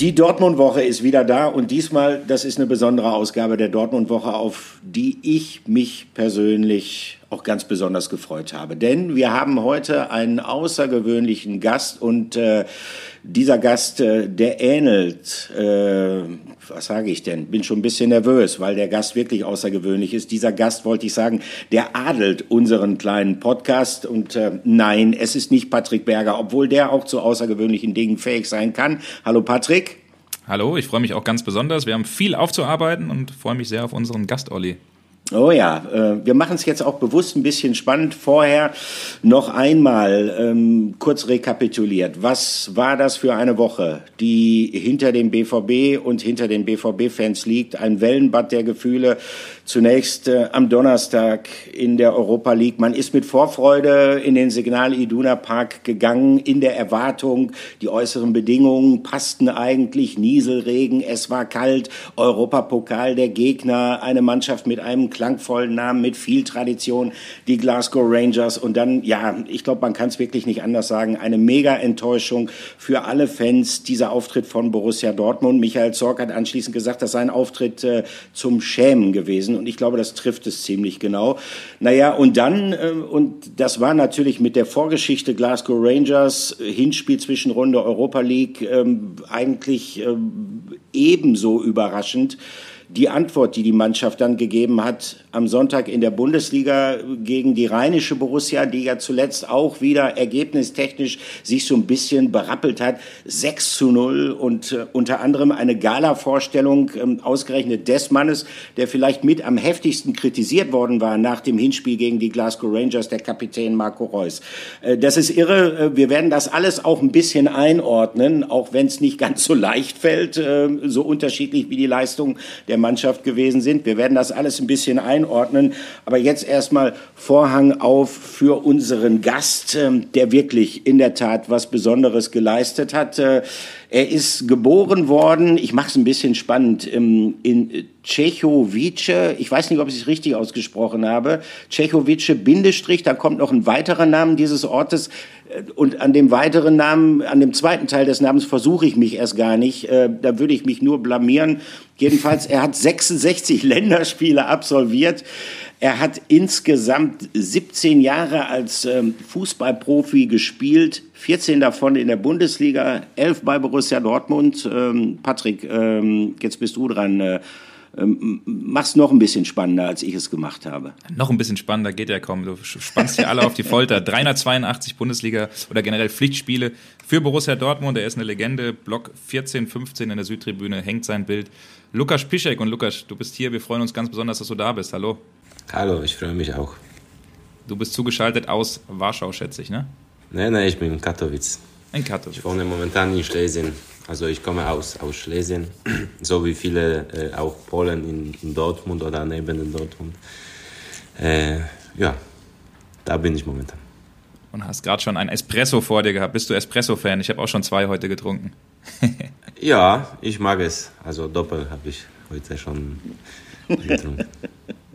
Die Dortmund-Woche ist wieder da und diesmal, das ist eine besondere Ausgabe der Dortmund-Woche, auf die ich mich persönlich auch ganz besonders gefreut habe. Denn wir haben heute einen außergewöhnlichen Gast und äh, dieser Gast, äh, der ähnelt, äh, was sage ich denn? Bin schon ein bisschen nervös, weil der Gast wirklich außergewöhnlich ist. Dieser Gast, wollte ich sagen, der adelt unseren kleinen Podcast. Und äh, nein, es ist nicht Patrick Berger, obwohl der auch zu außergewöhnlichen Dingen fähig sein kann. Hallo Patrick. Hallo, ich freue mich auch ganz besonders. Wir haben viel aufzuarbeiten und freue mich sehr auf unseren Gast, Olli. Oh ja, äh, wir machen es jetzt auch bewusst ein bisschen spannend. Vorher noch einmal ähm, kurz rekapituliert. Was war das für eine Woche, die hinter dem BVB und hinter den BVB-Fans liegt? Ein Wellenbad der Gefühle. Zunächst äh, am Donnerstag in der Europa League. Man ist mit Vorfreude in den Signal Iduna Park gegangen, in der Erwartung, die äußeren Bedingungen passten eigentlich. Nieselregen, es war kalt, Europapokal der Gegner, eine Mannschaft mit einem klangvollen Namen, mit viel Tradition, die Glasgow Rangers. Und dann, ja, ich glaube, man kann es wirklich nicht anders sagen, eine Mega-Enttäuschung für alle Fans, dieser Auftritt von Borussia Dortmund. Michael Zorc hat anschließend gesagt, dass sein Auftritt äh, zum Schämen gewesen und ich glaube, das trifft es ziemlich genau. Naja, und dann, äh, und das war natürlich mit der Vorgeschichte Glasgow Rangers, Hinspiel zwischen Runde Europa League, ähm, eigentlich ähm, ebenso überraschend die Antwort, die die Mannschaft dann gegeben hat am Sonntag in der Bundesliga gegen die rheinische Borussia, die ja zuletzt auch wieder ergebnistechnisch sich so ein bisschen berappelt hat. 6 zu 0 und äh, unter anderem eine Gala-Vorstellung äh, ausgerechnet des Mannes, der vielleicht mit am heftigsten kritisiert worden war nach dem Hinspiel gegen die Glasgow Rangers, der Kapitän Marco Reus. Äh, das ist irre. Äh, wir werden das alles auch ein bisschen einordnen, auch wenn es nicht ganz so leicht fällt, äh, so unterschiedlich wie die Leistung der der Mannschaft gewesen sind. Wir werden das alles ein bisschen einordnen. Aber jetzt erstmal Vorhang auf für unseren Gast, ähm, der wirklich in der Tat was Besonderes geleistet hat. Er ist geboren worden, ich mache es ein bisschen spannend, in Tschechowice, ich weiß nicht, ob ich es richtig ausgesprochen habe, Tschechowice Bindestrich, da kommt noch ein weiterer Name dieses Ortes äh, und an dem weiteren Namen, an dem zweiten Teil des Namens versuche ich mich erst gar nicht, äh, da würde ich mich nur blamieren. Jedenfalls, er hat 66 Länderspiele absolviert. Er hat insgesamt 17 Jahre als ähm, Fußballprofi gespielt, 14 davon in der Bundesliga, 11 bei Borussia Dortmund. Ähm, Patrick, ähm, jetzt bist du dran. Äh, mach's noch ein bisschen spannender, als ich es gemacht habe. Noch ein bisschen spannender geht ja kaum. Du spannst hier alle auf die Folter. 382 Bundesliga oder generell Pflichtspiele für Borussia Dortmund. Er ist eine Legende. Block 14, 15 in der Südtribüne hängt sein Bild. Lukas Piszek und Lukas, du bist hier. Wir freuen uns ganz besonders, dass du da bist. Hallo. Hallo, ich freue mich auch. Du bist zugeschaltet aus Warschau, schätze ich, ne? Nein, nein, ich bin in Katowice. In Katowice. Ich wohne momentan in Schlesien. Also ich komme aus, aus Schlesien, so wie viele äh, auch Polen in, in, Dortmund oder neben Dortmund. Äh, ja, da bin ich momentan. Und hast gerade schon ein Espresso vor dir gehabt. Bist du Espresso-Fan? Ich habe auch schon zwei heute getrunken. ja, ich mag es. Also doppelt habe ich heute schon getrunken.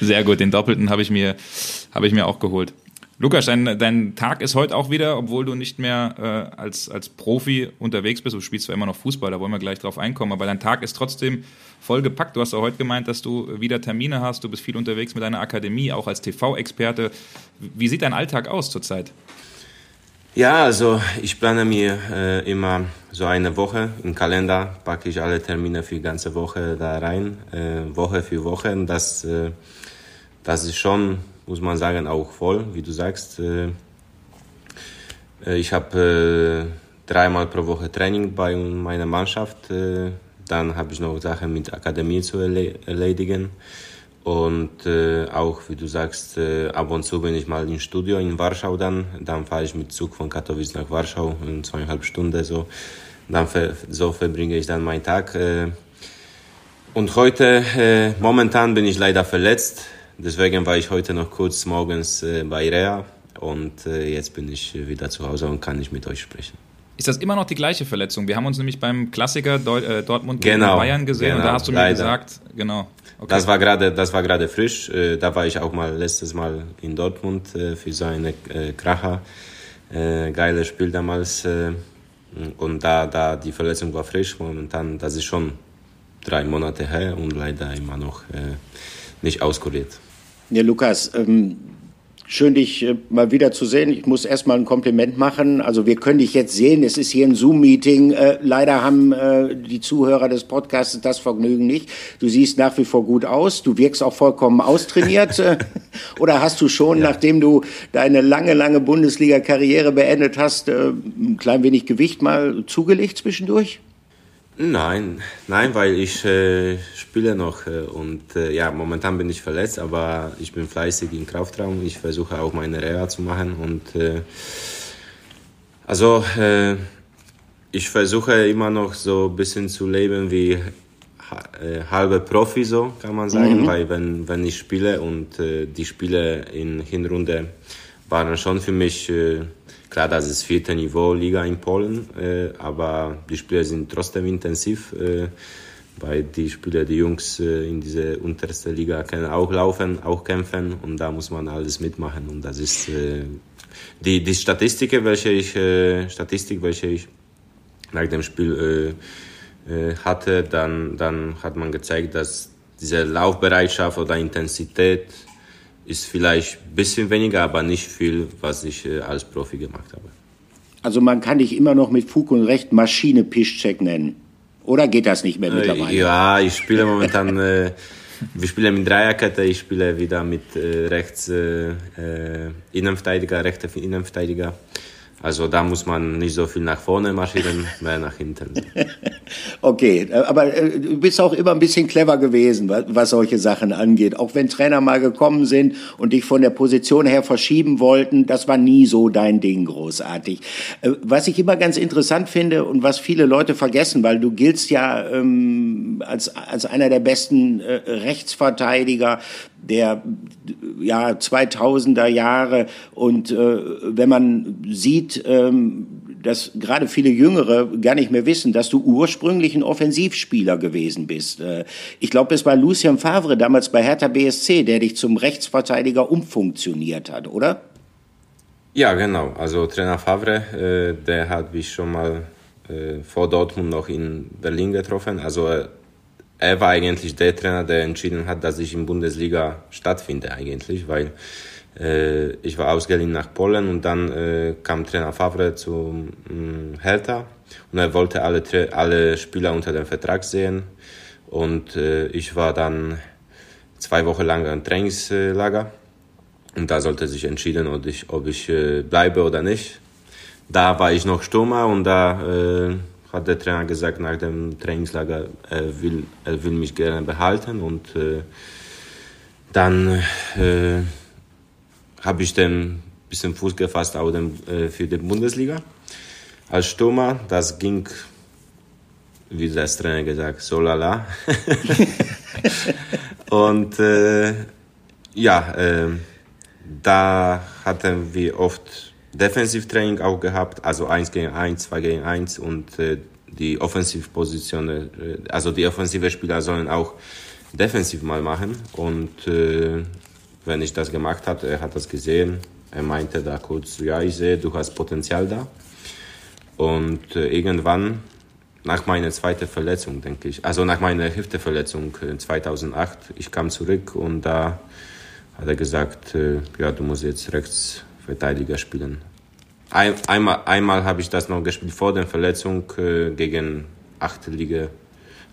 Sehr gut, den doppelten habe ich, mir, hab ich mir auch geholt. Lukas, dein, dein Tag ist heute auch wieder, obwohl du nicht mehr äh, als, als Profi unterwegs bist. Du spielst zwar immer noch Fußball, da wollen wir gleich drauf einkommen, aber dein Tag ist trotzdem voll gepackt. Du hast auch heute gemeint, dass du wieder Termine hast. Du bist viel unterwegs mit deiner Akademie, auch als TV-Experte. Wie sieht dein Alltag aus zurzeit? Ja, also ich plane mir äh, immer so eine Woche im Kalender, packe ich alle Termine für die ganze Woche da rein, äh, Woche für Woche. Und das, äh, das ist schon, muss man sagen, auch voll, wie du sagst. Äh, äh ich habe äh, dreimal pro Woche Training bei meiner Mannschaft. Dann habe ich noch Sachen mit Akademie zu erledigen. Und äh, auch, wie du sagst, äh, ab und zu bin ich mal im Studio in Warschau dann. Dann fahre ich mit Zug von Katowice nach Warschau in zweieinhalb Stunden so. Dann so verbringe ich dann meinen Tag. Und heute, äh, momentan bin ich leider verletzt. Deswegen war ich heute noch kurz morgens äh, bei Rea. Und äh, jetzt bin ich wieder zu Hause und kann nicht mit euch sprechen. Ist das immer noch die gleiche Verletzung? Wir haben uns nämlich beim Klassiker Dortmund gegen genau, Bayern gesehen genau, und da genau, hast du mir leider. gesagt, genau. Okay. Das war gerade, das war gerade frisch. Äh, da war ich auch mal letztes Mal in Dortmund äh, für so eine äh, Kracher. Geiles Spiel damals. Und da, da die Verletzung war frisch, momentan, das ist schon drei Monate her und leider immer noch äh, nicht auskuriert. Ja, Lukas, ähm, Schön, dich äh, mal wieder zu sehen. Ich muss erstmal ein Kompliment machen. Also wir können dich jetzt sehen. Es ist hier ein Zoom-Meeting. Äh, leider haben äh, die Zuhörer des Podcasts das Vergnügen nicht. Du siehst nach wie vor gut aus. Du wirkst auch vollkommen austrainiert. Äh, oder hast du schon, ja. nachdem du deine lange, lange Bundesliga-Karriere beendet hast, äh, ein klein wenig Gewicht mal zugelegt zwischendurch? Nein, nein, weil ich äh, spiele noch äh, und äh, ja, momentan bin ich verletzt, aber ich bin fleißig im Kraftraum. Ich versuche auch meine Reha zu machen und äh, also äh, ich versuche immer noch so ein bisschen zu leben wie äh, halbe Profi, so kann man sagen, mhm. weil wenn, wenn ich spiele und die Spiele in Hinrunde waren schon für mich Klar, das ist vierte Niveau Liga in Polen, äh, aber die Spiele sind trotzdem intensiv, äh, weil die Spieler, die Jungs äh, in diese unterste Liga können auch laufen, auch kämpfen und da muss man alles mitmachen und das ist äh, die, die Statistik, welche ich, äh, Statistik, welche ich nach dem Spiel äh, hatte, dann, dann hat man gezeigt, dass diese Laufbereitschaft oder Intensität ist vielleicht ein bisschen weniger, aber nicht viel, was ich äh, als Profi gemacht habe. Also man kann dich immer noch mit Fug und Recht Maschine Piszczek nennen. Oder geht das nicht mehr äh, mittlerweile? Äh, ja, ich spiele momentan, äh, wir spielen mit Dreierkette, ich spiele wieder mit äh, rechts Innenverteidiger, rechter Innenverteidiger. Also da muss man nicht so viel nach vorne marschieren, mehr nach hinten. okay, aber äh, du bist auch immer ein bisschen clever gewesen, was solche Sachen angeht. Auch wenn Trainer mal gekommen sind und dich von der Position her verschieben wollten, das war nie so dein Ding großartig. Äh, was ich immer ganz interessant finde und was viele Leute vergessen, weil du giltst ja ähm, als, als einer der besten äh, Rechtsverteidiger der ja 2000er Jahre und äh, wenn man sieht, ähm, dass gerade viele Jüngere gar nicht mehr wissen, dass du ursprünglich ein Offensivspieler gewesen bist. Äh, ich glaube, es war Lucien Favre damals bei Hertha BSC, der dich zum Rechtsverteidiger umfunktioniert hat, oder? Ja, genau. Also Trainer Favre, äh, der hat mich schon mal äh, vor Dortmund noch in Berlin getroffen. Also äh, er war eigentlich der Trainer, der entschieden hat, dass ich in Bundesliga stattfinde eigentlich, weil äh, ich war ausgeliehen nach Polen und dann äh, kam Trainer Favre zu äh, Hertha und er wollte alle, alle Spieler unter dem Vertrag sehen und äh, ich war dann zwei Wochen lang im Trainingslager und da sollte sich entschieden, ob ich, ob ich äh, bleibe oder nicht. Da war ich noch Stürmer und da äh, hat der Trainer gesagt nach dem Trainingslager, er will, er will mich gerne behalten und äh, dann äh, habe ich dann ein bisschen Fuß gefasst auch dem, äh, für die Bundesliga als Stürmer. Das ging, wie der Trainer gesagt, so lala. und äh, ja, äh, da hatten wir oft Defensivtraining auch gehabt, also 1 gegen 1, 2 gegen 1 und äh, die Offensivpositionen, äh, also die offensive Spieler sollen auch defensiv mal machen und äh, wenn ich das gemacht hatte, er hat das gesehen, er meinte da kurz, ja ich sehe, du hast Potenzial da. Und äh, irgendwann nach meiner zweiten Verletzung, denke ich, also nach meiner Hüfteverletzung 2008, äh, ich kam zurück und da hat er gesagt, äh, ja, du musst jetzt rechts Verteidiger spielen. Ein, einmal einmal habe ich das noch gespielt vor der Verletzung äh, gegen Achtliga,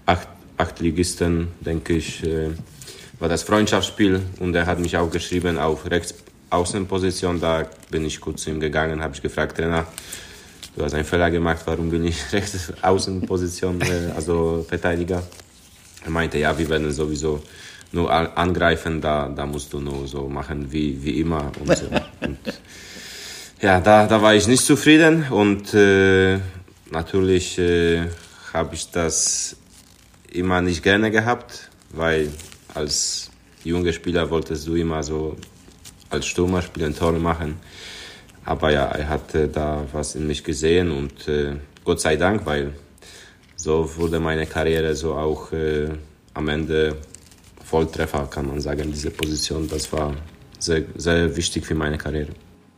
Acht, Achtligisten, denke ich, äh, war das Freundschaftsspiel und er hat mich auch geschrieben auf Rechtsaußenposition. Da bin ich kurz zu ihm gegangen, habe ich gefragt, Trainer, du hast einen Fehler gemacht, warum bin ich Rechtsaußenposition, äh, also Verteidiger? Er meinte, ja, wir werden sowieso nur angreifen, da, da musst du nur so machen wie, wie immer und so. und ja, da, da war ich nicht zufrieden und äh, natürlich äh, habe ich das immer nicht gerne gehabt, weil als junger Spieler wolltest du immer so als Stürmer spielen, Tore machen. Aber ja, er hatte da was in mich gesehen und äh, Gott sei Dank, weil so wurde meine Karriere so auch äh, am Ende Volltreffer, kann man sagen, diese Position. Das war sehr, sehr wichtig für meine Karriere.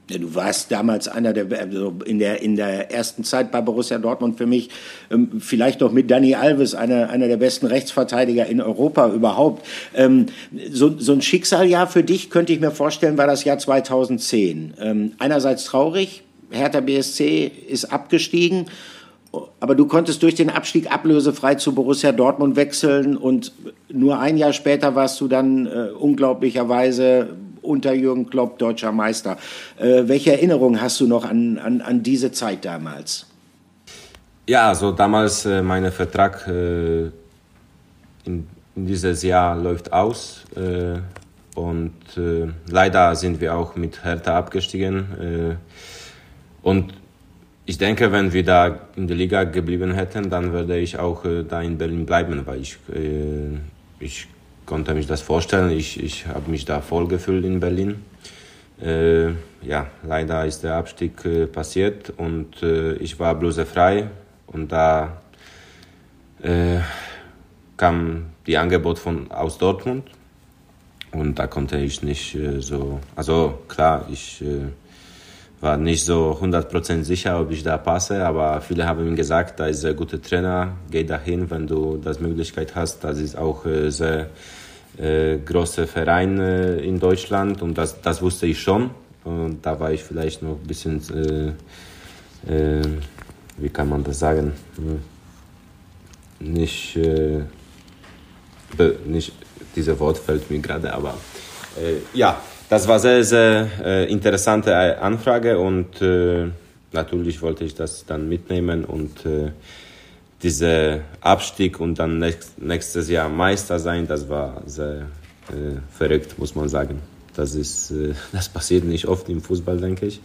Du warst damals einer der, also in der, in der ersten Zeit bei Borussia Dortmund für mich, ähm, vielleicht noch mit Dani Alves, einer, einer der besten Rechtsverteidiger in Europa überhaupt. Ähm, so, so ein Schicksaljahr für dich, könnte ich mir vorstellen, war das Jahr 2010. Ähm, einerseits traurig, Hertha BSC ist abgestiegen, aber du konntest durch den Abstieg ablösefrei zu Borussia Dortmund wechseln und nur ein Jahr später warst du dann äh, unglaublicherweise unter Jürgen Klopp deutscher Meister. Äh, welche Erinnerungen hast du noch an, an, an diese Zeit damals? Ja, also damals äh, mein Vertrag äh, in, in, dieses Jahr läuft aus äh, und äh, leider sind wir auch mit Hertha abgestiegen äh, und ich denke, wenn wir da in der Liga geblieben hätten, dann würde ich auch äh, da in Berlin bleiben, weil ich, äh, ich konnte mich das vorstellen. Ich, ich habe mich da voll gefühlt in Berlin. Äh, ja, leider ist der Abstieg äh, passiert und äh, ich war blusefrei und da äh, kam die Angebot von aus Dortmund und da konnte ich nicht so, also klar, ich war nicht so 100% sicher, ob ich da passe, aber viele haben mir gesagt, da ist ein guter Trainer, geh dahin, wenn du das Möglichkeit hast. Das ist auch äh, sehr äh, großer Verein äh, in Deutschland und das, das wusste ich schon. Und da war ich vielleicht noch ein bisschen, äh, äh wie kann man das sagen, nicht, äh, nicht, dieses Wort fällt mir gerade, aber ja, das war sehr, sehr äh, interessante Anfrage und äh, natürlich wollte ich das dann mitnehmen und äh, dieser Abstieg und dann nächst, nächstes Jahr Meister sein, das war sehr äh, verrückt, muss man sagen. Das, ist, äh, das passiert nicht oft im Fußball, denke ich.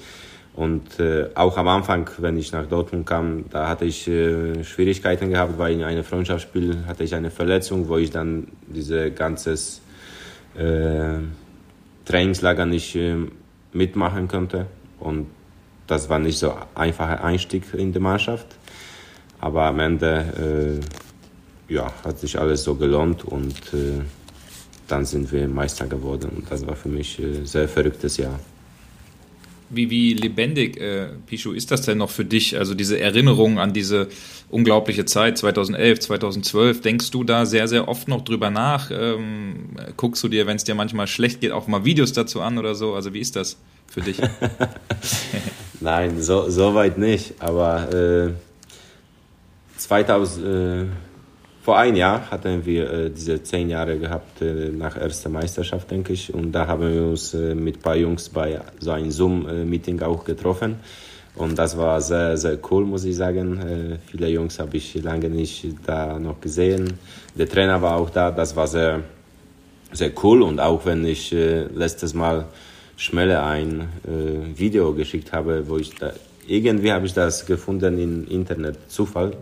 Und äh, auch am Anfang, wenn ich nach Dortmund kam, da hatte ich äh, Schwierigkeiten gehabt, weil in einem Freundschaftsspiel hatte ich eine Verletzung, wo ich dann diese ganzes äh, Trainingslager nicht äh, mitmachen konnte. Und das war nicht so ein einfacher Einstieg in die Mannschaft. Aber am Ende äh, ja, hat sich alles so gelohnt und äh, dann sind wir Meister geworden. Und das war für mich ein äh, sehr verrücktes Jahr. Wie, wie lebendig, äh, Pichu, ist das denn noch für dich? Also diese Erinnerung an diese unglaubliche Zeit 2011, 2012. Denkst du da sehr, sehr oft noch drüber nach? Ähm, guckst du dir, wenn es dir manchmal schlecht geht, auch mal Videos dazu an oder so? Also wie ist das für dich? Nein, so, so weit nicht. Aber äh, 2000, äh, vor ein Jahr hatten wir äh, diese zehn Jahre gehabt äh, nach erster Meisterschaft, denke ich. Und da haben wir uns äh, mit ein paar Jungs bei so einem Zoom-Meeting auch getroffen. Und das war sehr, sehr cool, muss ich sagen. Äh, viele Jungs habe ich lange nicht da noch gesehen. Der Trainer war auch da. Das war sehr, sehr cool. Und auch wenn ich äh, letztes Mal Schmelle ein äh, Video geschickt habe, wo ich da, irgendwie habe ich das gefunden im Internet, Zufall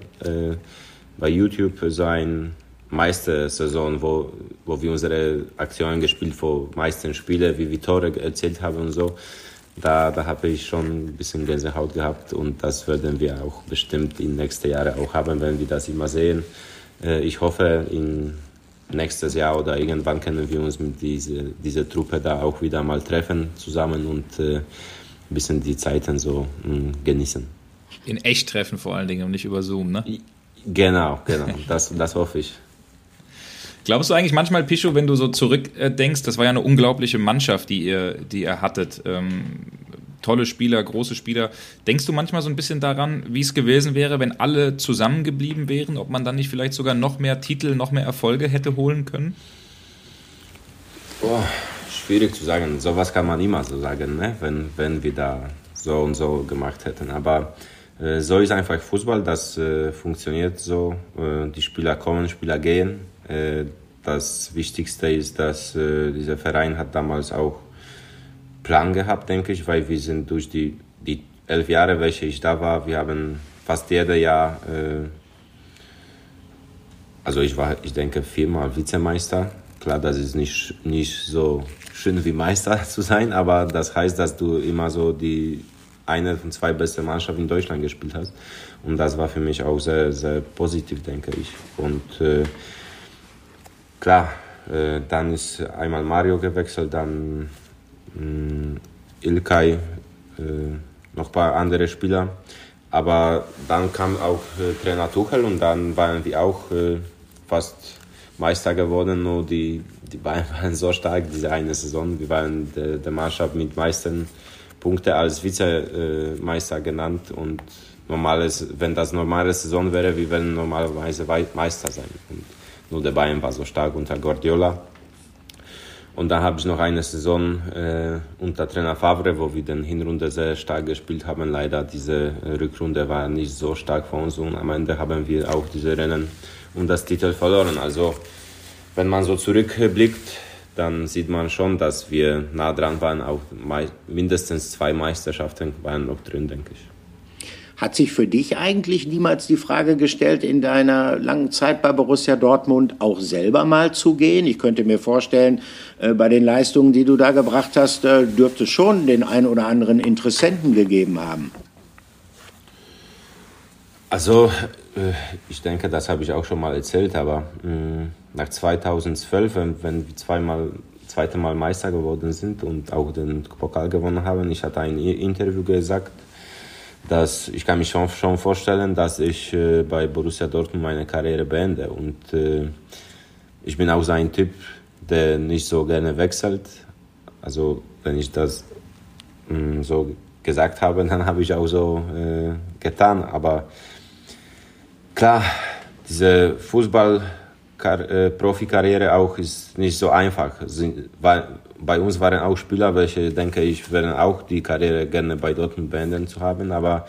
bei YouTube so ein Meistersaison, wo, wo wir unsere Aktionen gespielt vor meisten Spiele, wie wir Tore erzählt haben und so. Da, da habe ich schon ein bisschen Gänsehaut gehabt und das werden wir auch bestimmt in nächsten Jahren auch haben, wenn wir das immer sehen. Äh, ich hoffe, in nächstes Jahr oder irgendwann können wir uns mit dieser diese Truppe da auch wieder mal treffen zusammen und äh, ein bisschen die Zeiten so mm, genießen. In echt treffen vor allen Dingen und nicht über Zoom, ne? Genau, genau. Das, das hoffe ich. Glaubst du eigentlich manchmal, Picho, wenn du so zurückdenkst, das war ja eine unglaubliche Mannschaft, die ihr, die ihr hattet. Ähm, tolle Spieler, große Spieler. Denkst du manchmal so ein bisschen daran, wie es gewesen wäre, wenn alle zusammengeblieben wären, ob man dann nicht vielleicht sogar noch mehr Titel, noch mehr Erfolge hätte holen können? Boah, schwierig zu sagen. Sowas kann man immer so sagen, ne? wenn, wenn wir da so und so gemacht hätten. Aber so ist einfach Fußball, das äh, funktioniert so. Äh, die Spieler kommen, Spieler gehen. das Wichtigste ist, dass dieser Verein hat damals auch Plan gehabt, denke ich, weil wir sind durch die, die elf Jahre, welche ich da war, wir haben fast jedes Jahr, also ich war, ich denke, viermal Vizemeister. Klar, das ist nicht, nicht so schön wie Meister zu sein, aber das heißt, dass du immer so die eine von zwei besten Mannschaften in Deutschland gespielt hast. Und das war für mich auch sehr, sehr positiv, denke ich. Und äh, klar, äh, dann ist einmal Mario gewechselt, dann mh, mm, Ilkay noch ein paar andere Spieler. Aber dann kam auch Trainer Tuchel und dann waren wir auch fast Meister geworden. Nur die, die Bayern waren so stark diese eine Saison. Wir waren der, der Mannschaft mit meisten Punkten als Vizemeister genannt und normales, wenn das normale Saison wäre, wir würden normalerweise Meister sein. Und nur der Bayern war so stark unter Guardiola. Und dann habe ich noch eine Saison äh, unter Trainer Favre, wo wir den Hinrunde sehr stark gespielt haben. Leider diese Rückrunde war nicht so stark für uns und am Ende haben wir auch diese Rennen und das Titel verloren. Also wenn man so zurückblickt, dann sieht man schon, dass wir nah dran waren. Auch mindestens zwei Meisterschaften waren noch drin, denke ich. Hat sich für dich eigentlich niemals die Frage gestellt, in deiner langen Zeit bei Borussia Dortmund auch selber mal zu gehen? Ich könnte mir vorstellen, äh, bei den Leistungen, die du da gebracht hast, äh, dürfte es schon den ein oder anderen Interessenten gegeben haben. Also, ich denke, das habe ich auch schon mal erzählt, aber nach 2012, wenn wir zweimal zweite Mal Meister geworden sind und auch den Pokal gewonnen haben, ich hatte ein Interview gesagt, dass ich kann mich schon, schon vorstellen, dass ich äh, bei Borussia Dortmund meine Karriere beende. Und äh, ich bin auch so ein Typ, der nicht so gerne wechselt. Also wenn ich das mm, so gesagt habe, dann habe ich auch so äh, getan. Aber klar, diese Fußball äh, auch ist nicht so einfach. bei uns waren auch Spieler, welche, denke ich, werden auch die Karriere gerne bei Dortmund beenden zu haben, aber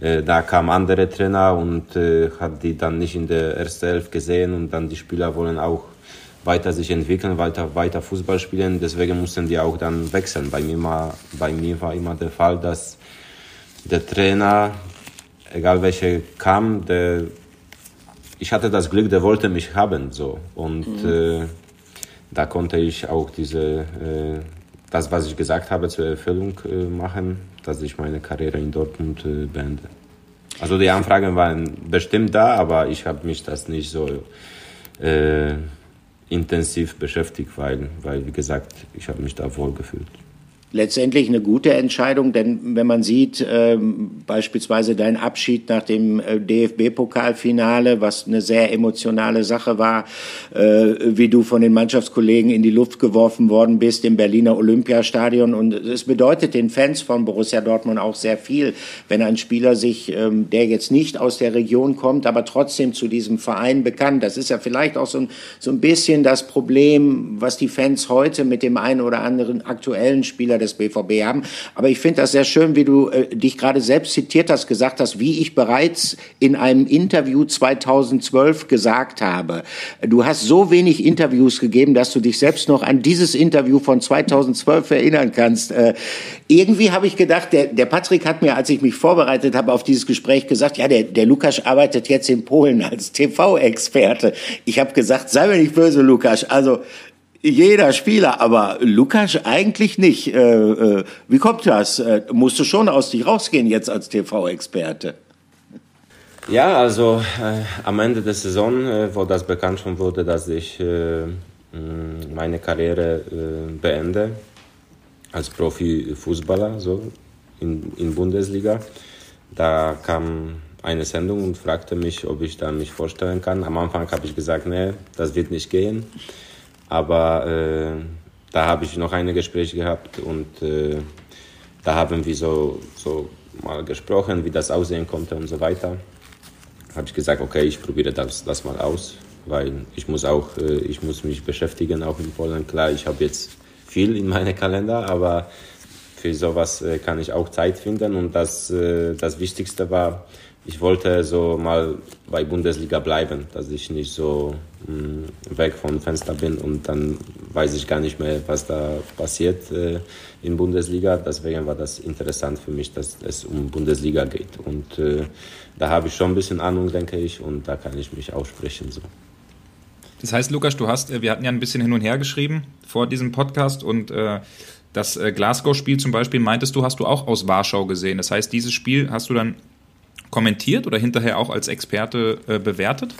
äh, da kam andere Trainer und äh, hat die dann nicht in der ersten Elf gesehen und dann die Spieler wollen auch weiter sich entwickeln, weiter, weiter Fußball spielen, deswegen mussten die auch dann wechseln. Bei mir, war, bei mir war immer der Fall, dass der Trainer, egal welcher kam, der ich hatte das Glück, der wollte mich haben so und mhm. äh, da konnte ich auch diese äh, das, was ich gesagt habe, zur Erfüllung äh, machen, dass ich meine Karriere in Dortmund äh, beende. Also die Anfragen waren bestimmt da, aber ich habe mich das nicht so äh, intensiv beschäftigt, weil, weil wie gesagt, ich habe mich da wohl gefühlt letztendlich eine gute Entscheidung, denn wenn man sieht, ähm, beispielsweise dein Abschied nach dem äh, DFB-Pokalfinale, was eine sehr emotionale Sache war, äh, wie du von den Mannschaftskollegen in die Luft geworfen worden bist im Berliner Olympiastadion und es bedeutet den Fans von Borussia Dortmund auch sehr viel, wenn ein Spieler sich, ähm, der jetzt nicht aus der Region kommt, aber trotzdem zu diesem Verein bekannt. Das ist ja vielleicht auch so ein, so ein bisschen das Problem, was die Fans heute mit dem einen oder anderen aktuellen Spieler des BVB haben. Aber ich finde das sehr schön, wie du äh, dich gerade selbst zitiert hast, gesagt hast, wie ich bereits in einem Interview 2012 gesagt habe. Du hast so wenig Interviews gegeben, dass du dich selbst noch an dieses Interview von 2012 erinnern kannst. Äh, irgendwie habe ich gedacht, der, der Patrick hat mir, als ich mich vorbereitet habe auf dieses Gespräch, gesagt, ja, der, der Lukas arbeitet jetzt in Polen als TV-Experte. Ich habe gesagt, sei mir nicht böse, Lukas. Also jeder Spieler, aber Lukas eigentlich nicht. Äh, äh, wie kommt das? Äh, musst du schon aus dich rausgehen jetzt als TV-Experte? Ja, also äh, am Ende der Saison, äh, wo das bekannt schon wurde, dass ich äh, meine Karriere beende als Profifußballer so in, in Bundesliga, da kam eine Sendung und fragte mich, ob ich da mich vorstellen kann. Am Anfang habe ich gesagt, nee, das wird nicht gehen. Aber äh, da habe ich noch eine Gespräche gehabt und äh, da haben wir so, so mal gesprochen, wie das aussehen konnte und so weiter. Habe ich gesagt, okay, ich probiere das, das mal aus, weil ich muss auch, äh, ich muss mich beschäftigen, auch in Polen. Klar, ich habe jetzt viel in meinem Kalender, aber für sowas äh, kann ich auch Zeit finden und das, äh, das Wichtigste war, ich wollte so mal bei Bundesliga bleiben, dass ich nicht so mh, mm, weg vom Fenster bin und dann weiß ich gar nicht mehr, was da passiert äh, in Bundesliga. Deswegen war das interessant für mich, dass es um Bundesliga geht. Und äh, da habe ich schon ein bisschen Ahnung, denke ich, und da kann ich mich aussprechen. So. Das heißt, Lukas, du hast, äh, wir hatten ja ein bisschen hin und her geschrieben vor diesem Podcast und äh, das äh, Glasgow-Spiel zum Beispiel meintest du, hast du auch aus Warschau gesehen. Das heißt, dieses Spiel hast du dann kommentiert oder hinterher auch als Experte äh, bewertet?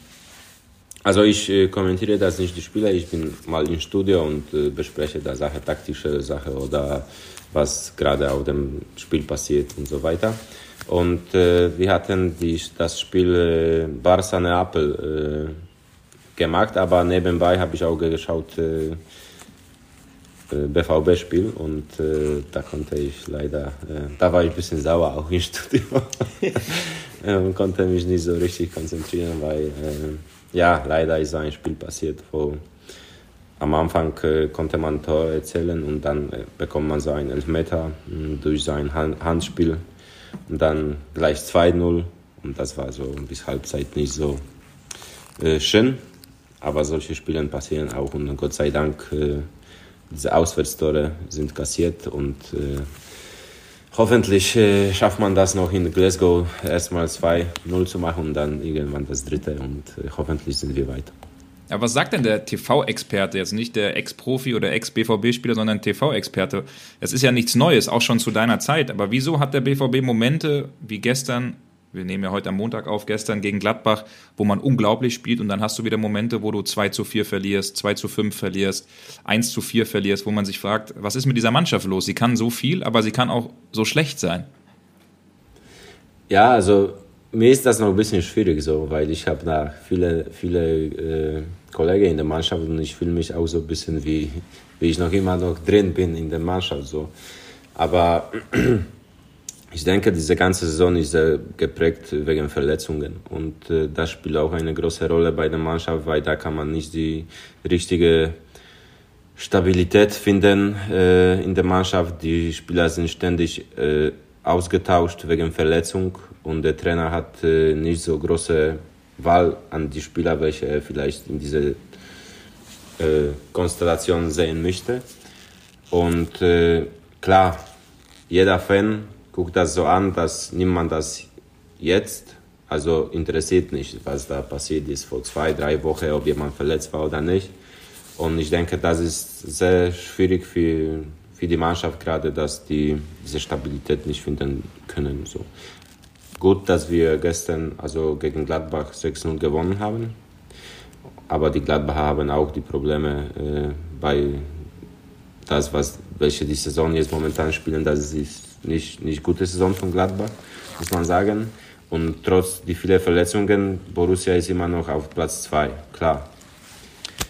Also ich äh, kommentiere das nicht die Spiele, ich bin mal im Studio und äh, bespreche da Sache, taktische Sache oder was gerade auf dem Spiel passiert und so weiter. Und äh, wir hatten die, das Spiel äh, Barca Neapel äh, gemacht, aber nebenbei habe ich auch geschaut äh, BVB-Spiel und äh, da konnte ich leider, äh, da war ich ein bisschen sauer auch im Studio. Und konnte mich nicht so richtig konzentrieren, weil äh, ja, leider ist so ein Spiel passiert, wo am Anfang äh, konnte man Tor erzählen und dann äh, bekommt man so einen Elfmeter mm, durch sein Hand Handspiel und dann gleich 2-0 und das war so bis Halbzeit nicht so äh, schön, aber solche Spiele passieren auch und Gott sei Dank diese Auswärtstore sind kassiert und äh, hoffentlich äh, schafft man das noch in Glasgow erstmal 2-0 zu machen und dann irgendwann das dritte und äh, hoffentlich sind wir weiter. Aber was sagt denn der TV-Experte jetzt? Nicht der Ex-Profi oder Ex-BVB-Spieler, sondern TV-Experte. Es ist ja nichts Neues, auch schon zu deiner Zeit. Aber wieso hat der BVB Momente wie gestern wir nehmen ja heute am Montag auf, gestern gegen Gladbach, wo man unglaublich spielt und dann hast du wieder Momente, wo du 2 zu 4 verlierst, 2 zu 5 verlierst, 1 zu 4 verlierst, wo man sich fragt, was ist mit dieser Mannschaft los? Sie kann so viel, aber sie kann auch so schlecht sein. Ja, also mir ist das noch ein bisschen schwierig so, weil ich habe da viele, viele äh, Kollegen in der Mannschaft und ich fühle mich auch so ein bisschen wie, wie ich noch immer noch drin bin in der Mannschaft so. Aber ich denke, diese ganze Saison ist sehr geprägt wegen Verletzungen und äh, das spielt auch eine große Rolle bei der Mannschaft, weil da kann man nicht die richtige Stabilität finden äh, in der Mannschaft. Die Spieler sind ständig äh, ausgetauscht wegen Verletzung und der Trainer hat äh, nicht so große Wahl an die Spieler, welche er vielleicht in diese äh, Konstellation sehen möchte. Und äh, klar, jeder Fan guckt das so an, dass niemand das jetzt, also interessiert nicht, was da passiert ist vor zwei, drei Wochen, ob jemand verletzt war oder nicht. Und ich denke, das ist sehr schwierig für, für die Mannschaft gerade, dass die diese Stabilität nicht finden können. So. Gut, dass wir gestern also gegen Gladbach 6-0 gewonnen haben. Aber die Gladbacher haben auch die Probleme äh, bei das, was, welche die Saison jetzt momentan spielen, das ist nicht, nicht gute Saison von Gladbach, muss man sagen. Und trotz die vielen Verletzungen, Borussia ist immer noch auf Platz 2, klar.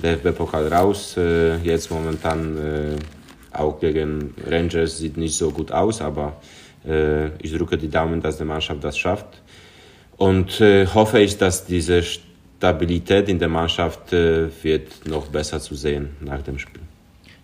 Der pokal raus, äh, jetzt momentan äh, auch gegen Rangers sieht nicht so gut aus, aber äh, ich drücke die Daumen, dass die Mannschaft das schafft. Und äh, hoffe ich, dass diese Stabilität in der Mannschaft äh, wird noch besser zu sehen nach dem Spiel.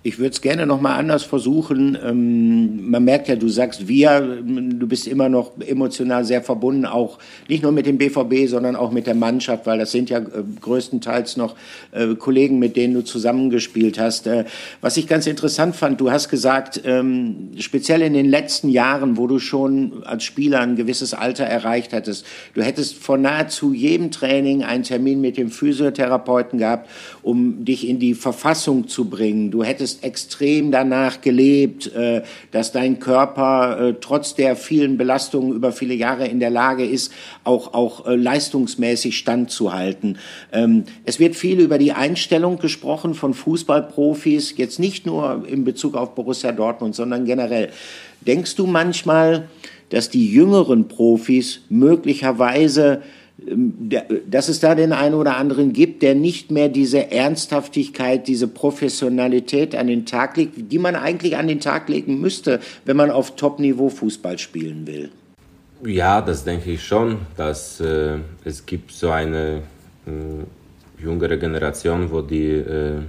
Ich würde es gerne noch mal anders versuchen. Ähm, man merkt ja, du sagst wir, du bist immer noch emotional sehr verbunden, auch nicht nur mit dem BVB, sondern auch mit der Mannschaft, weil das sind ja äh, größtenteils noch äh, Kollegen, mit denen du zusammengespielt hast. Äh, was ich ganz interessant fand, du hast gesagt, ähm, speziell in den letzten Jahren, wo du schon als Spieler ein gewisses Alter erreicht hattest, du hättest vor nahezu jedem Training einen Termin mit dem Physiotherapeuten gehabt, um dich in die Verfassung zu bringen. Du hättest extrem danach gelebt, äh, dass dein Körper äh, trotz der vielen Belastungen über viele Jahre in der Lage ist, auch, auch äh, leistungsmäßig standzuhalten. Ähm, es wird viel über die Einstellung gesprochen von Fußballprofis, jetzt nicht nur in Bezug auf Borussia Dortmund, sondern generell. Denkst du manchmal, dass die jüngeren Profis möglicherweise dass es da den einen oder anderen gibt, der nicht mehr diese Ernsthaftigkeit, diese Professionalität an den Tag legt, die man eigentlich an den Tag legen müsste, wenn man auf Top-Niveau Fußball spielen will. Ja, das denke ich schon, dass äh, es gibt so eine äh, jüngere Generation, wo die äh,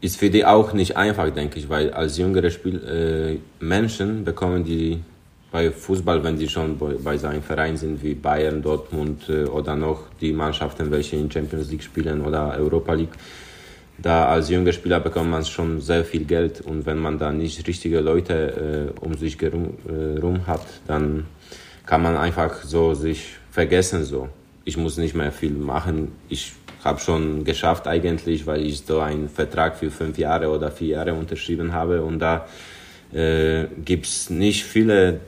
ist für die auch nicht einfach, denke ich, weil als jüngere Spiel, äh, Menschen bekommen die bei Fußball, wenn sie schon bei seinem Verein sind wie Bayern, Dortmund äh, oder noch die Mannschaften, welche in Champions League spielen oder Europa League, da als junger Spieler bekommt man schon sehr viel Geld und wenn man da nicht richtige Leute äh, um sich herum äh, hat, dann kann man einfach so sich vergessen so. Ich muss nicht mehr viel machen. Ich habe schon geschafft eigentlich, weil ich so einen Vertrag für fünf Jahre oder vier Jahre unterschrieben habe und da äh, gibt es nicht viele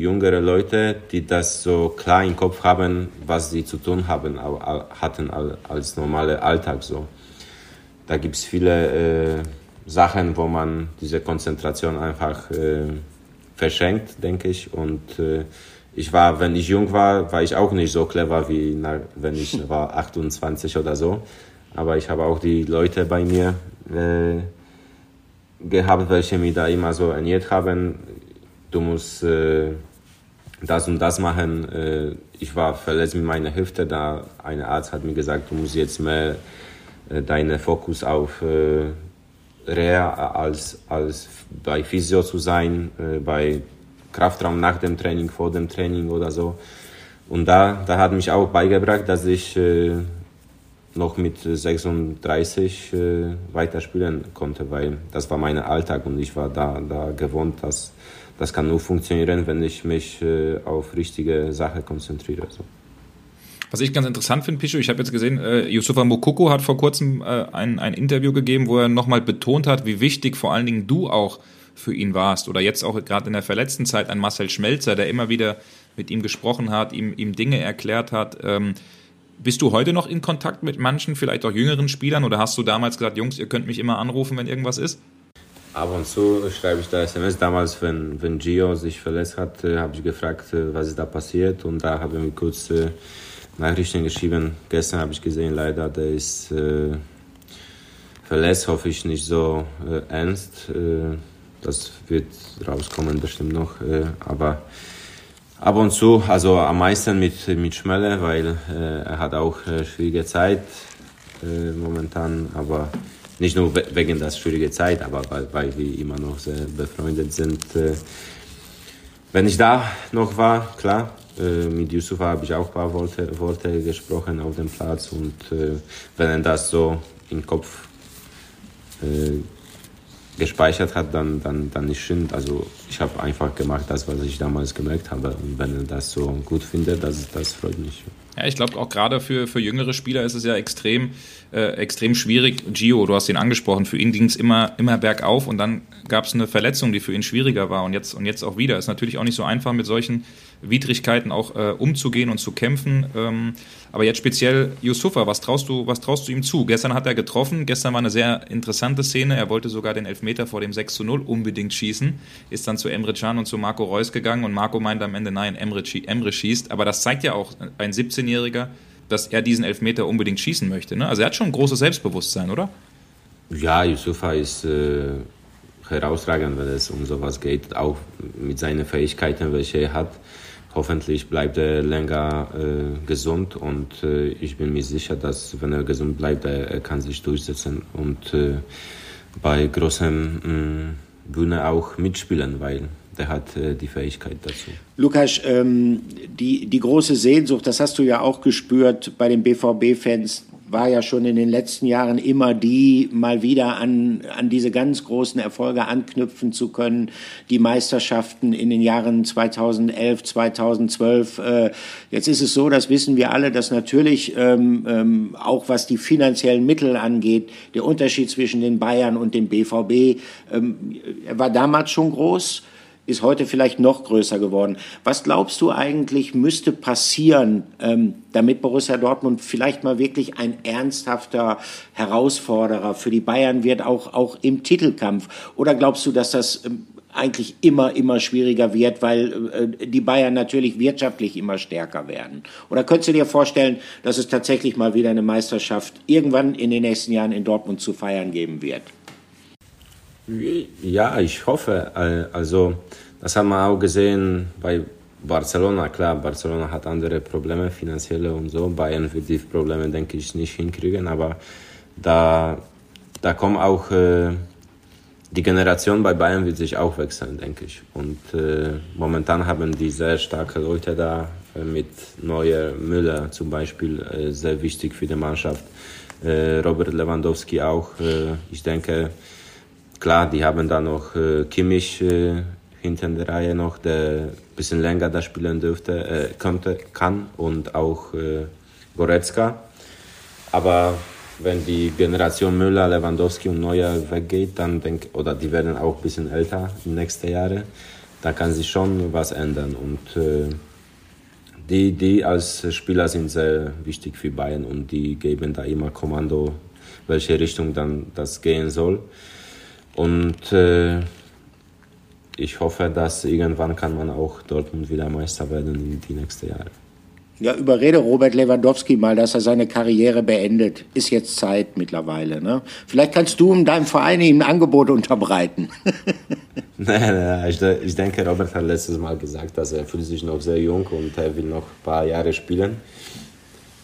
jüngere Leute, die das so klar im Kopf haben, was sie zu tun haben, hatten als normale Alltag so. Da gibt es viele äh, Sachen, wo man diese Konzentration einfach äh, verschenkt, denke ich. Und äh, ich war, wenn ich jung war, war ich auch nicht so clever wie na, wenn ich war 28 oder so. Aber ich habe auch die Leute bei mir äh, gehabt, welche mich da immer so ernährt haben. Du musst äh, das und das machen. Äh, ich war verletzt mit meiner Hüfte, da ein Arzt hat mir gesagt, du musst jetzt mehr äh, deinen Fokus auf äh, Reha als, als bei Physio zu sein, bei Kraftraum nach dem Training, vor dem Training oder so. Und da, da hat mich auch beigebracht, dass ich noch mit 36 äh, weiterspielen konnte, weil das war mein Alltag und ich war da, da gewohnt, dass das kann nur funktionieren, wenn ich mich äh, auf richtige Sache konzentriere. So. Was ich ganz interessant finde, Pichu, ich habe jetzt gesehen, äh, Yusufa Mokoko hat vor kurzem äh, ein, ein Interview gegeben, wo er nochmal betont hat, wie wichtig vor allen Dingen du auch für ihn warst. Oder jetzt auch gerade in der verletzten Zeit ein Marcel Schmelzer, der immer wieder mit ihm gesprochen hat, ihm, ihm Dinge erklärt hat. Ähm, bist du heute noch in Kontakt mit manchen, vielleicht auch jüngeren Spielern? Oder hast du damals gesagt, Jungs, ihr könnt mich immer anrufen, wenn irgendwas ist? Ab und zu schreibe ich da SMS. Damals, wenn, wenn Gio sich verletzt hat, äh, habe ich gefragt, äh, was ist da passiert. Und da habe ich mir kurz äh, Nachrichten geschrieben. Gestern habe ich gesehen, leider, der ist äh, verletzt, hoffe ich nicht so äh, ernst. Das wird rauskommen bestimmt noch. Aber ab und zu, also am meisten mit, mit Schmelle, weil er hat auch schwierige Zeit momentan. Aber nicht nur wegen der schwierigen Zeit, aber weil, weil wir immer noch sehr befreundet sind. wenn ich da noch war, klar, äh, mit Yusuf habe ich auch ein paar Worte, Worte gesprochen auf dem Platz und äh, wenn er das so im Kopf äh, gespeichert hat, dann, dann, dann ist schön. Also ich habe einfach gemacht das, was ich damals gemerkt habe. Und wenn er das so gut findet, das, das freut mich. Ja, ich glaube auch gerade für, für jüngere Spieler ist es ja extrem, äh, extrem schwierig. Gio, du hast ihn angesprochen, für ihn ging es immer, immer bergauf und dann gab es eine Verletzung, die für ihn schwieriger war und jetzt, und jetzt auch wieder. Ist natürlich auch nicht so einfach mit solchen Widrigkeiten auch äh, umzugehen und zu kämpfen. Ähm, aber jetzt speziell Yusufa, was traust du, was traust du ihm zu? Gestern hat er getroffen, gestern war eine sehr interessante Szene. Er wollte sogar den Elfmeter vor dem 6 zu 0 unbedingt schießen, ist dann zu Emre Can und zu Marco Reus gegangen und Marco meinte am Ende, nein, Emre, Emre schießt. Aber das zeigt ja auch ein 17-Jähriger, dass er diesen Elfmeter unbedingt schießen möchte. Ne? Also er hat schon ein großes Selbstbewusstsein, oder? Ja, Yusufa ist äh, herausragend, wenn es um sowas geht, auch mit seinen Fähigkeiten, welche er hat hoffentlich bleibt er länger äh, gesund und äh, ich bin mir sicher, dass wenn er gesund bleibt, er, er kann sich durchsetzen und äh, bei großen Bühne auch mitspielen, weil der hat äh, die Fähigkeit dazu. Lukas, ähm, die, die große Sehnsucht, das hast du ja auch gespürt bei den BVB-Fans, war ja schon in den letzten Jahren immer die, mal wieder an, an diese ganz großen Erfolge anknüpfen zu können. Die Meisterschaften in den Jahren 2011, 2012. Äh, jetzt ist es so, das wissen wir alle, dass natürlich ähm, ähm, auch was die finanziellen Mittel angeht, der Unterschied zwischen den Bayern und dem BVB, ähm, war damals schon groß ist heute vielleicht noch größer geworden. Was glaubst du eigentlich müsste passieren, ähm, damit Borussia Dortmund vielleicht mal wirklich ein ernsthafter Herausforderer für die Bayern wird, auch, auch im Titelkampf? Oder glaubst du, dass das ähm, eigentlich immer, immer schwieriger wird, weil äh, die Bayern natürlich wirtschaftlich immer stärker werden? Oder könntest du dir vorstellen, dass es tatsächlich mal wieder eine Meisterschaft irgendwann in den nächsten Jahren in Dortmund zu feiern geben wird? Ja, ich hoffe. Äh, also, das haben wir auch gesehen bei Barcelona. Klar, Barcelona hat andere Probleme, finanzielle und so. Bayern wird die Probleme, denke ich, nicht hinkriegen. Aber da, da kommen auch, äh, die Generation bei Bayern wird sich auch wechseln, denke ich. Und äh, momentan haben die sehr starke Leute da, äh, mit Neuer, Müller zum Beispiel, äh, sehr wichtig für die Mannschaft. Äh, Robert Lewandowski auch. ich denke, Klar, die haben da noch äh, Kimmich äh, hinter der Reihe noch, der ein bisschen länger da spielen dürfte, äh, konnte, kann und auch äh, Goretzka. Aber wenn die Generation Müller, Lewandowski und Neuer weggeht, dann denk, oder die werden auch ein bisschen älter in nächsten Jahren, da kann sich schon was ändern. Und äh, die, die als Spieler sind sehr wichtig für Bayern und die geben da immer Kommando, welche Richtung dann das gehen soll. Und äh, ich hoffe, dass irgendwann kann man auch Dortmund wieder Meister werden in die nächsten Jahre. Ja, überrede Robert Lewandowski mal, dass er seine Karriere beendet. Ist jetzt Zeit mittlerweile. Ne? Vielleicht kannst du in deinem Verein ihm ein Angebot unterbreiten. nein, nein, ich, ich denke, Robert hat letztes Mal gesagt, dass er fühlt sich noch sehr jung und er will noch ein paar Jahre spielen.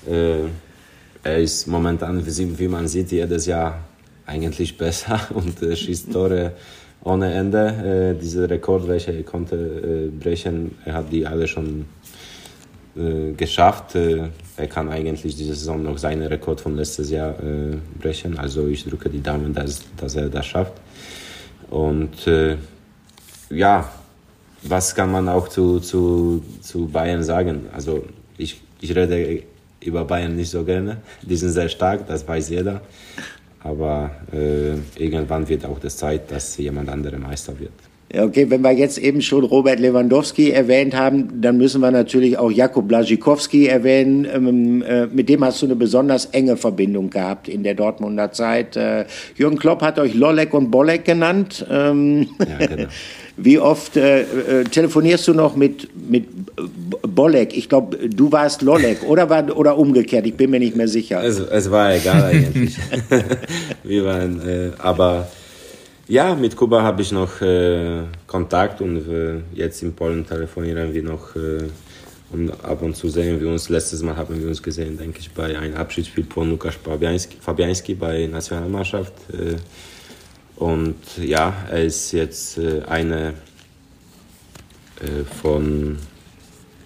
Äh, er ist momentan, wie man sieht, jedes Jahr eigentlich besser und äh, schießt Tore ohne Ende. Äh, diese Rekord, welche er konnte äh, brechen, er hat die alle schon äh, geschafft. Äh, er kann eigentlich diese Saison noch seinen Rekord von letztes Jahr äh, brechen. Also ich drücke die Daumen, dass, dass er das schafft. Und ja, was kann man auch zu, zu, zu Bayern sagen? Also ich, ich rede über Bayern nicht so gerne. Die sind sehr stark, das weiß jeder. Aber äh, irgendwann wird auch das Zeit, dass jemand anderer Meister wird. Okay, wenn wir jetzt eben schon Robert Lewandowski erwähnt haben, dann müssen wir natürlich auch Jakub Blazikowski erwähnen. Ähm, äh, mit dem hast du eine besonders enge Verbindung gehabt in der Dortmunder Zeit. Äh, Jürgen Klopp hat euch Lolek und Bolek genannt. Ähm, ja, genau. Wie oft äh, äh, telefonierst du noch mit, mit Bolek? Ich glaube, du warst Lolek oder, war, oder umgekehrt, ich bin mir nicht mehr sicher. Es, es war egal eigentlich. Wir waren, äh, aber ja, mit Kuba habe ich noch äh, Kontakt und äh, jetzt in Polen telefonieren wir noch äh, und ab und zu sehen wir uns. Letztes Mal haben wir uns gesehen, denke ich, bei einem Abschiedsspiel von Lukas Fabianski, Fabianski bei Nationalmannschaft. Äh, und ja, er ist jetzt äh, eine äh, von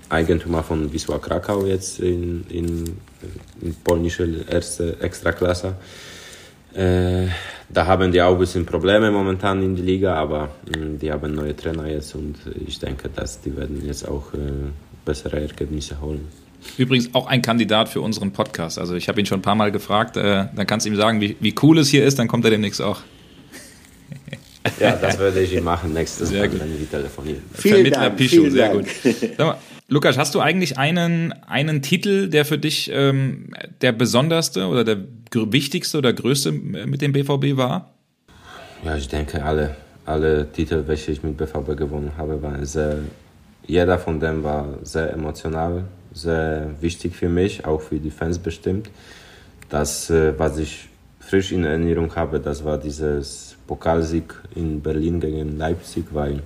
Eigentümer von Wisła Krakau jetzt in, in, in polnische erste Extraklasse. Äh, da haben die auch ein bisschen Probleme momentan in der Liga, aber mh, mm, die haben neue Trainer jetzt und ich denke, dass die werden jetzt auch äh, bessere Ergebnisse holen. Übrigens auch ein Kandidat für unseren Podcast. Also ich habe ihn schon ein paar Mal gefragt. Äh, dann kannst du ihm sagen, wie, wie cool es hier ist, dann kommt er demnächst auch. Ja, das würde ich machen nächstes sehr Mal, gut. wenn wir telefonieren. Vielen Vermittler Dank, Pichu, vielen sehr Dank. gut. Sag mal, Lukas, hast du eigentlich einen, einen Titel, der für dich ähm, der besonderste oder der wichtigste oder größte mit dem BVB war? Ja, ich denke, alle, alle Titel, welche ich mit BVB gewonnen habe, waren sehr, jeder von dem war sehr emotional, sehr wichtig für mich, auch für die Fans bestimmt. Das, äh, was ich frisch in Erinnerung habe, das war dieses Pokalsieg in Berlin gegen Leipzig, weil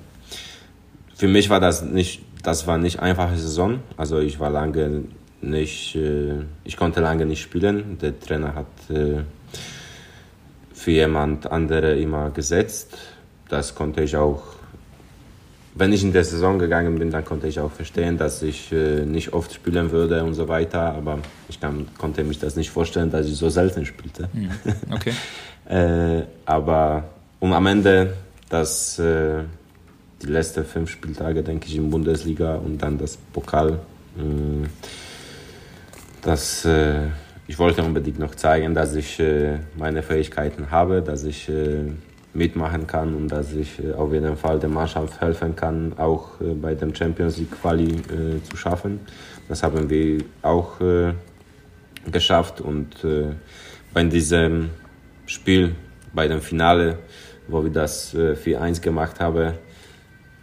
für mich war das nicht, das war nicht einfache Saison. Also ich war lange nicht, äh, ich konnte lange nicht spielen. Der Trainer hat äh, für jemand andere immer gesetzt. Das konnte ich auch, wenn ich in der Saison gegangen bin, dann konnte ich auch verstehen, dass ich äh, nicht oft spielen würde und so weiter. Aber ich kann, konnte mich das nicht vorstellen, dass ich so selten spielte. Mhm. Okay. äh, aber und am Ende, dass äh, die letzten fünf Spieltage, denke ich, in Bundesliga und dann das Pokal, äh, äh, ich wollte unbedingt noch zeigen, dass ich äh, meine Fähigkeiten habe, dass ich äh, mitmachen kann und dass ich äh, auf jeden Fall der Mannschaft helfen kann, auch bei dem Champions League Quali zu schaffen. Das haben wir auch geschafft und bei diesem Spiel, bei dem Finale, wo wir das äh, 4-1 gemacht haben,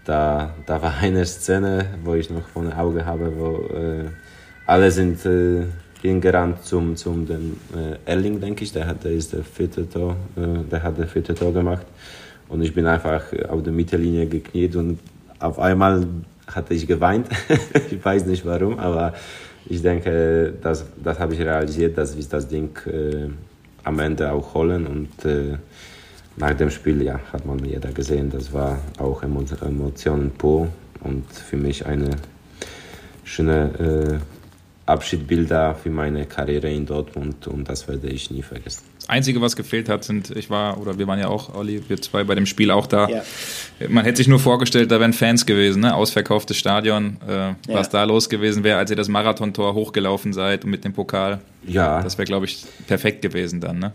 da, da war eine Szene, wo ich noch vor Auge habe, wo äh, alle sind äh, hingerannt zum, zum dem, äh, Erling, denke ich, der, hat, der ist der vierte Tor, äh, der hat der vierte Tor gemacht. Und ich bin einfach auf der Mittellinie gekniet und auf einmal hatte ich geweint. ich weiß nicht warum, aber ich denke, das, das habe ich realisiert, dass wir das Ding äh, am Ende auch holen. Und äh, nach dem Spiel ja, hat man jeder gesehen, das war auch Emotionen pur und für mich eine schöne äh, Abschiedsbilder für meine Karriere in Dortmund und das werde ich nie vergessen. Das Einzige, was gefehlt hat, sind, ich war, oder wir waren ja auch, Olli, wir zwei bei dem Spiel auch da. Ja. Man hätte sich nur vorgestellt, da wären Fans gewesen, ne? ausverkauftes Stadion, äh, ja. was da los gewesen wäre, als ihr das Marathontor hochgelaufen seid und mit dem Pokal. Ja. Das wäre, glaube ich, perfekt gewesen dann, ne?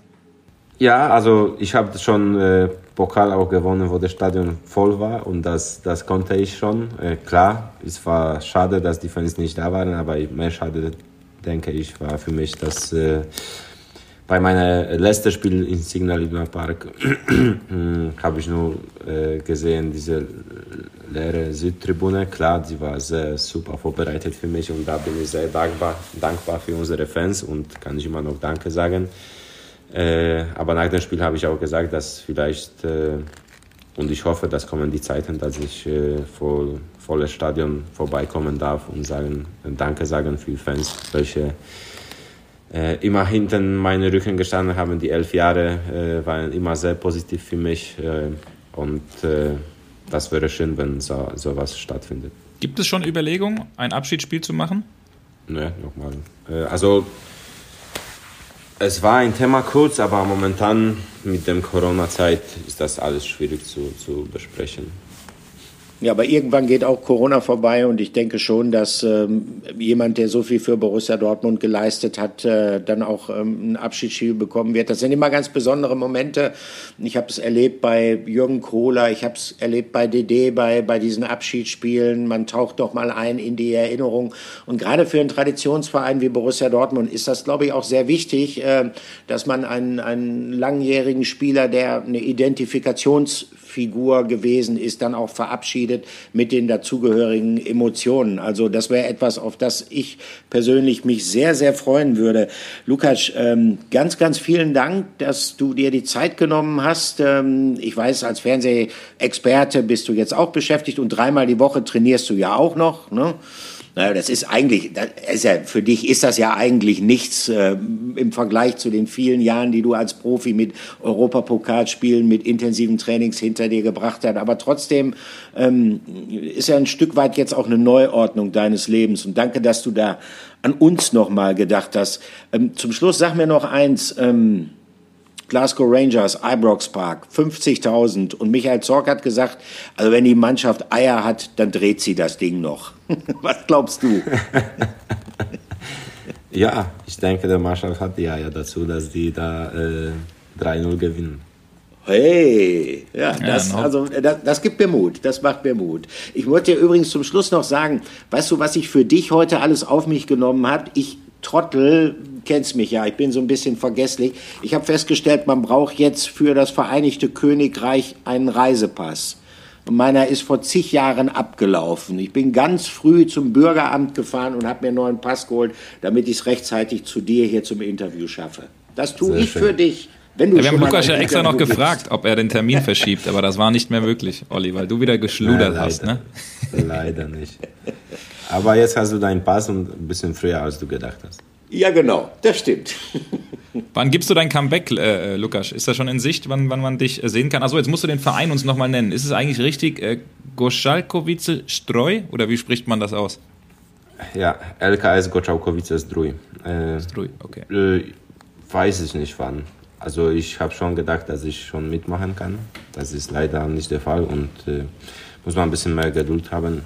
Ja, also ich habe schon äh, Pokal auch gewonnen, wo das Stadion voll war und das, das konnte ich schon. Äh, klar, es war schade, dass die Fans nicht da waren, aber mehr schade, denke ich, war für mich, dass äh, bei meinem letzten Spiel im Signal Iduna Park habe ich nur äh, gesehen, diese leere Südtribüne. Klar, die war sehr super vorbereitet für mich und da bin ich sehr dankbar, dankbar für unsere Fans und kann ich immer noch Danke sagen. Äh, aber nach dem Spiel habe ich auch gesagt, dass vielleicht, äh, und ich hoffe, dass kommen die Zeiten, dass ich äh, voll, volles Stadion vorbeikommen darf und sagen, Danke sagen für Fans, welche äh, immer hinten meine Rücken gestanden haben. Die elf Jahre äh, waren immer sehr positiv für mich äh, und das wäre schön, wenn so sowas stattfindet. Gibt es schon Überlegungen, ein Abschiedsspiel zu machen? Ne, nochmal. also es war ein Thema kurz, aber momentan mit der Corona-Zeit ist das alles schwierig zu, zu besprechen. Ja, aber irgendwann geht auch Corona vorbei und ich denke schon, dass ähm, jemand, der so viel für Borussia Dortmund geleistet hat, äh, dann auch ähm, ein Abschiedsspiel bekommen wird. Das sind immer ganz besondere Momente. Ich habe es erlebt bei Jürgen Kohler, ich habe es erlebt bei DD, bei, bei diesen Abschiedsspielen. Man taucht doch mal ein in die Erinnerung. Und gerade für einen Traditionsverein wie Borussia Dortmund ist das, glaube ich, auch sehr wichtig, äh, dass man einen, einen langjährigen Spieler, der eine Identifikations Figur gewesen ist, dann auch verabschiedet mit den dazugehörigen Emotionen. Also das wäre etwas, auf das ich persönlich mich sehr, sehr freuen würde. Lukas, ähm, ganz, ganz vielen Dank, dass du dir die Zeit genommen hast. Ähm, ich weiß, als Fernsehexperte bist du jetzt auch beschäftigt und dreimal die Woche trainierst du ja auch noch. Ne? Naja, das ist eigentlich, das ist ja, für dich ist das ja eigentlich nichts äh, im Vergleich zu den vielen Jahren, die du als Profi mit Europapokalspielen, mit intensiven Trainings hinter dir gebracht hast. Aber trotzdem ähm, ist ja ein Stück weit jetzt auch eine Neuordnung deines Lebens. Und danke, dass du da an uns nochmal gedacht hast. Ähm, zum Schluss sag mir noch eins. Ähm, Glasgow Rangers, Ibrox Park, 50.000. Und Michael Zorc hat gesagt, also wenn die Mannschaft Eier hat, dann dreht sie das Ding noch. Was glaubst du? ja, ich denke, der Mannschaft hat die Eier dazu, dass die da äh, 3-0 gewinnen. Hey, ja, das, also, das, das, gibt mir Mut, das macht mir Mut. Ich wollte dir übrigens zum Schluss noch sagen, weißt du, was ich für dich heute alles auf mich genommen habe? Ich Trottel, kennst mich ja, ich bin so ein bisschen vergesslich. Ich habe festgestellt, man braucht jetzt für das Vereinigte Königreich einen Reisepass. Und meiner ist vor zig Jahren abgelaufen. Ich bin ganz früh zum Bürgeramt gefahren und habe mir einen neuen Pass geholt, damit ich es rechtzeitig zu dir hier zum Interview schaffe. Das tue ich schön. für dich. Wenn du ja, wir haben Lukas ja extra noch gefragt, ob er den Termin verschiebt, aber das war nicht mehr möglich, Olli, weil du wieder geschludert Nein, hast, ne? Leider nicht. Aber jetzt hast du deinen Pass und ein bisschen früher, als du gedacht hast. Ja, genau, das stimmt. Wann gibst du dein Comeback, äh, äh, Lukas? Ist das schon in Sicht, wann, wann man dich äh, sehen kann? Achso, jetzt musst du den Verein uns nochmal nennen. Ist es eigentlich richtig äh, Goschalkowice Stroj oder wie spricht man das aus? Ja, LKS Goschalkowice Stroj. Äh, Stroj, okay. Äh, weiß ich nicht wann. Also ich habe schon gedacht, dass ich schon mitmachen kann. Das ist leider nicht der Fall und äh, muss man ein bisschen mehr Geduld haben.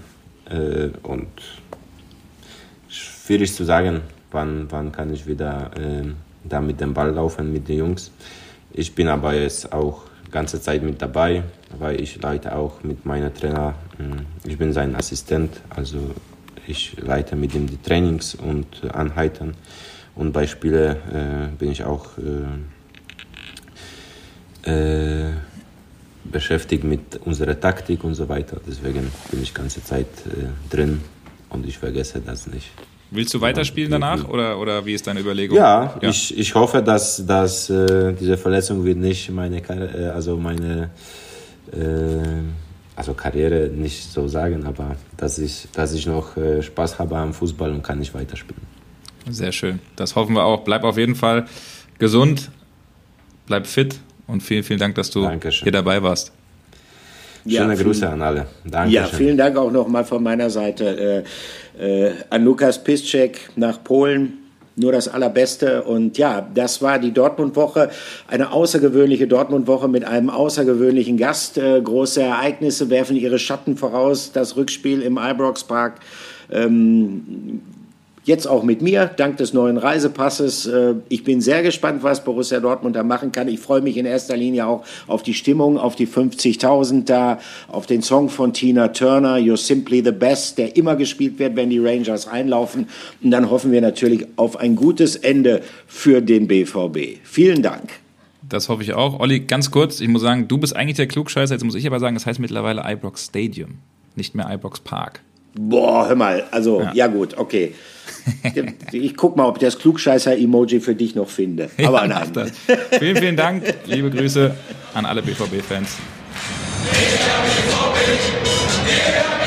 Äh, und schwierig zu sagen, wann, wann kann ich wieder äh, da mit dem Ball laufen mit den Jungs. Ich bin aber jetzt auch ganze Zeit mit dabei, weil ich leite auch mit meinem Trainer. Äh, ich bin sein Assistent, also ich leite mit ihm die Trainings und Anheiten. Und bei Spielen äh, bin ich auch äh, äh, beschäftigt mit unserer Taktik und so weiter. Deswegen bin ich die ganze Zeit äh, drin und ich vergesse das nicht. Willst du weiterspielen danach oder, oder wie ist deine Überlegung? Ja, ja. Ich, ich hoffe, dass, dass äh, diese Verletzung wird nicht meine, äh, also meine äh, also Karriere nicht so sagen, aber dass ich, dass ich noch äh, Spaß habe am Fußball und kann nicht weiterspielen. Sehr schön. Das hoffen wir auch. Bleib auf jeden Fall gesund, bleib fit und vielen, vielen Dank, dass du Dankeschön. hier dabei warst. Schöne ja, Grüße an alle. Danke. Ja, vielen Dank auch nochmal von meiner Seite äh, äh, an Lukas Piszczek nach Polen. Nur das Allerbeste. Und ja, das war die Dortmund-Woche. Eine außergewöhnliche Dortmund-Woche mit einem außergewöhnlichen Gast. Äh, große Ereignisse werfen ihre Schatten voraus. Das Rückspiel im Ibrox Park. Ähm, Jetzt auch mit mir, dank des neuen Reisepasses. Äh, ich bin sehr gespannt, was Borussia Dortmund da machen kann. Ich freue mich in erster Linie auch auf die Stimmung, auf die 50.000 da, auf den Song von Tina Turner, You're Simply the Best, der immer gespielt wird, wenn die Rangers einlaufen. Und dann hoffen wir natürlich auf ein gutes Ende für den BVB. Vielen Dank. Das hoffe ich auch. Olli, ganz kurz, ich muss sagen, du bist eigentlich der Klugscheißer. Jetzt muss ich aber sagen, es das heißt mittlerweile Ibrox Stadium, nicht mehr Ibrox Park. Boah, hör mal, also, ja, ja gut, okay. Ich guck mal, ob ich das Klugscheißer-Emoji für dich noch finde. Aber ja, nein. Das. Vielen, vielen Dank. Liebe Grüße an alle BVB-Fans. BVB